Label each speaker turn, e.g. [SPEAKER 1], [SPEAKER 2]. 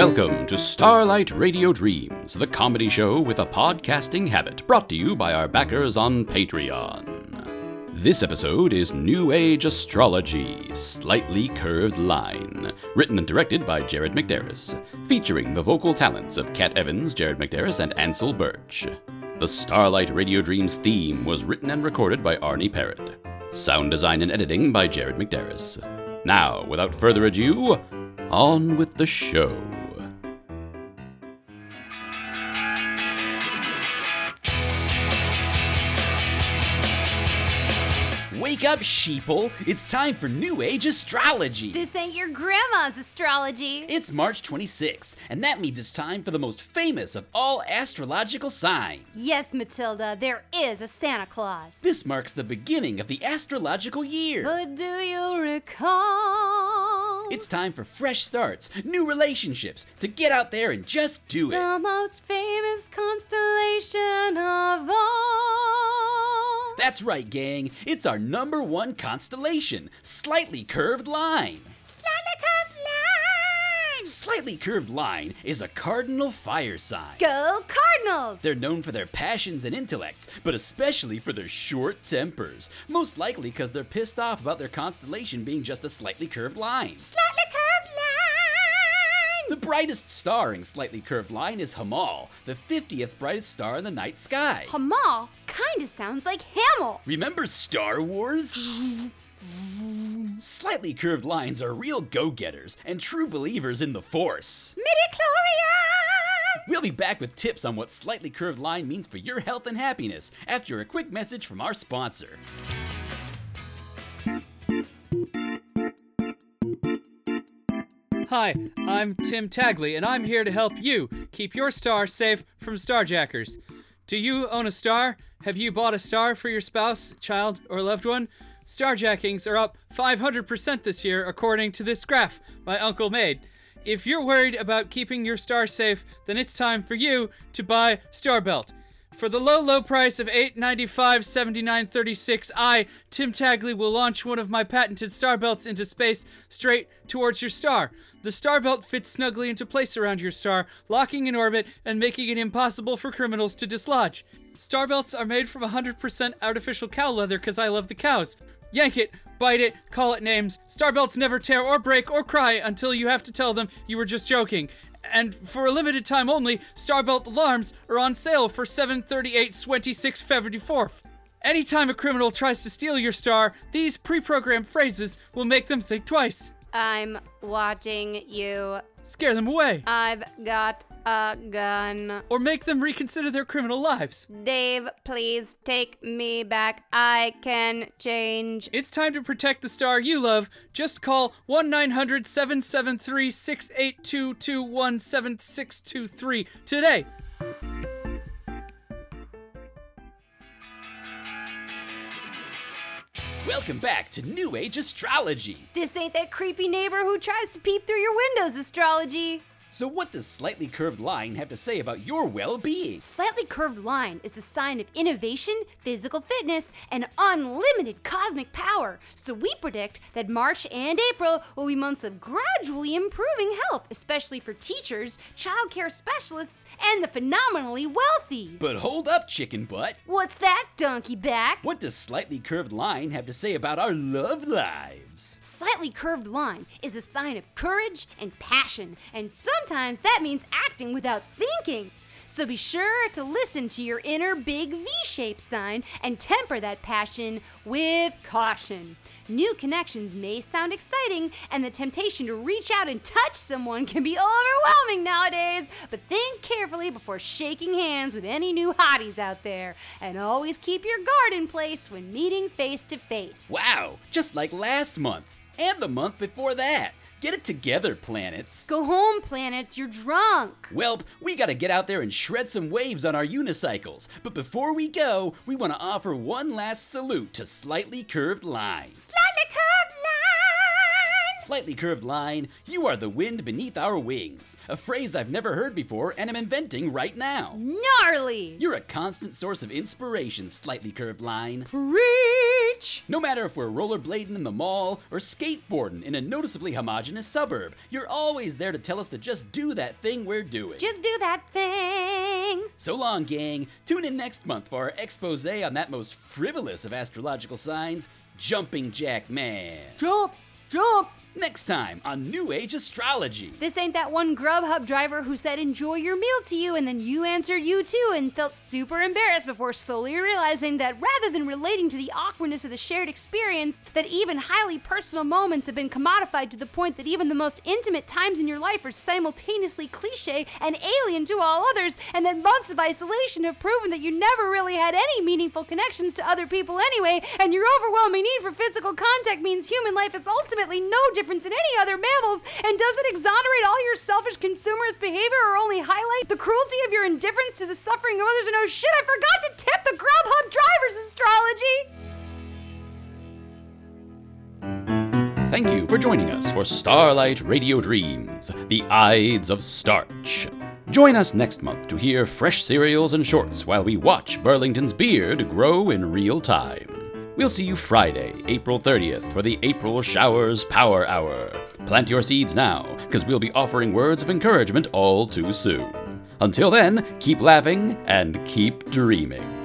[SPEAKER 1] Welcome to Starlight Radio Dreams, the comedy show with a podcasting habit, brought to you by our backers on Patreon. This episode is New Age Astrology Slightly Curved Line, written and directed by Jared McDarris, featuring the vocal talents of Kat Evans, Jared McDarris, and Ansel Birch. The Starlight Radio Dreams theme was written and recorded by Arnie Parrott. Sound design and editing by Jared McDarris. Now, without further ado, on with the show.
[SPEAKER 2] Wake up, sheeple! It's time for New Age astrology!
[SPEAKER 3] This ain't your grandma's astrology.
[SPEAKER 2] It's March 26, and that means it's time for the most famous of all astrological signs.
[SPEAKER 3] yes, Matilda, there is a Santa Claus.
[SPEAKER 2] This marks the beginning of the astrological year.
[SPEAKER 3] But do you recall?
[SPEAKER 2] It's time for fresh starts, new relationships, to get out there and just do it.
[SPEAKER 3] the most famous constellation of all.
[SPEAKER 2] That's right, gang. It's our number one constellation, Slightly Curved Line.
[SPEAKER 3] Slightly curved line.
[SPEAKER 2] Slightly Curved Line is a cardinal fire sign.
[SPEAKER 3] Go Cardinals!
[SPEAKER 2] They're known for their passions and intellects, but especially for their short tempers. Most likely because they're pissed off about their constellation being just a slightly curved line.
[SPEAKER 3] Slightly curved
[SPEAKER 2] The brightest star in Slightly Curved Line is Hamal, the 50th brightest star in the night sky.
[SPEAKER 3] Hamal kinda sounds like Hamill.
[SPEAKER 2] Remember Star Wars? Slightly curved lines are real go getters and true believers in the Force.
[SPEAKER 3] Midichlorian!
[SPEAKER 2] We'll be back with tips on what slightly curved line means for your health and happiness after a quick message from our sponsor.
[SPEAKER 4] Hi, I'm Tim Tagley, and I'm here to help you keep your star safe from starjackers. Do you own a star? Have you bought a star for your spouse, child, or loved one? Starjackings are up 500% this year, according to this graph my uncle made. If you're worried about keeping your star safe, then it's time for you to buy Starbelt. For the low, low price of $895, $79.36, I, Tim Tagley, will launch one of my patented star belts into space straight towards your star. The star belt fits snugly into place around your star, locking in orbit and making it impossible for criminals to dislodge. Star belts are made from 100% artificial cow leather because I love the cows. Yank it, bite it, call it names. Star belts never tear or break or cry until you have to tell them you were just joking. And for a limited time only, Starbelt alarms are on sale for 738 26 February 4th. Anytime a criminal tries to steal your star, these pre-programmed phrases will make them think twice.
[SPEAKER 3] I'm watching you.
[SPEAKER 4] Scare them away.
[SPEAKER 3] I've got a gun.
[SPEAKER 4] Or make them reconsider their criminal lives.
[SPEAKER 3] Dave, please take me back. I can change.
[SPEAKER 4] It's time to protect the star you love. Just call 1 900 773 6822 17623 today.
[SPEAKER 2] Welcome back to New Age Astrology.
[SPEAKER 3] This ain't that creepy neighbor who tries to peep through your windows astrology.
[SPEAKER 2] So, what does slightly curved line have to say about your well being?
[SPEAKER 3] Slightly curved line is a sign of innovation, physical fitness, and unlimited cosmic power. So we predict that March and April will be months of gradually improving health, especially for teachers, childcare specialists, and the phenomenally wealthy.
[SPEAKER 2] But hold up, chicken butt.
[SPEAKER 3] What's that, donkey back?
[SPEAKER 2] What does slightly curved line have to say about our love lives?
[SPEAKER 3] Slightly curved line is a sign of courage and passion, and sometimes that means acting without thinking. So be sure to listen to your inner big V shaped sign and temper that passion with caution. New connections may sound exciting, and the temptation to reach out and touch someone can be overwhelming nowadays, but think carefully before shaking hands with any new hotties out there. And always keep your guard in place when meeting face to face.
[SPEAKER 2] Wow, just like last month. And the month before that. Get it together, planets.
[SPEAKER 3] Go home, planets, you're drunk.
[SPEAKER 2] Welp, we gotta get out there and shred some waves on our unicycles. But before we go, we wanna offer one last salute to Slightly Curved Line.
[SPEAKER 3] Slightly curved line!
[SPEAKER 2] Slightly curved line, you are the wind beneath our wings. A phrase I've never heard before and am inventing right now.
[SPEAKER 3] Gnarly!
[SPEAKER 2] You're a constant source of inspiration, Slightly Curved Line.
[SPEAKER 3] Preach! Bitch!
[SPEAKER 2] No matter if we're rollerblading in the mall or skateboarding in a noticeably homogenous suburb, you're always there to tell us to just do that thing we're doing.
[SPEAKER 3] Just do that thing.
[SPEAKER 2] So long, gang. Tune in next month for our expose on that most frivolous of astrological signs, Jumping Jack Man.
[SPEAKER 3] Jump, jump.
[SPEAKER 2] Next time on New Age Astrology.
[SPEAKER 3] This ain't that one Grubhub driver who said enjoy your meal to you and then you answered you too and felt super embarrassed before slowly realizing that rather than relating to the awkwardness of the shared experience, that even highly personal moments have been commodified to the point that even the most intimate times in your life are simultaneously cliche and alien to all others, and that months of isolation have proven that you never really had any meaningful connections to other people anyway, and your overwhelming need for physical contact means human life is ultimately no different than any other mammals and doesn't exonerate all your selfish consumerist behavior or only highlight the cruelty of your indifference to the suffering of others and oh shit, I forgot to tip the Grubhub driver's astrology!
[SPEAKER 1] Thank you for joining us for Starlight Radio Dreams, the Ides of Starch. Join us next month to hear fresh cereals and shorts while we watch Burlington's beard grow in real time. We'll see you Friday, April 30th for the April Showers Power Hour. Plant your seeds now, because we'll be offering words of encouragement all too soon. Until then, keep laughing and keep dreaming.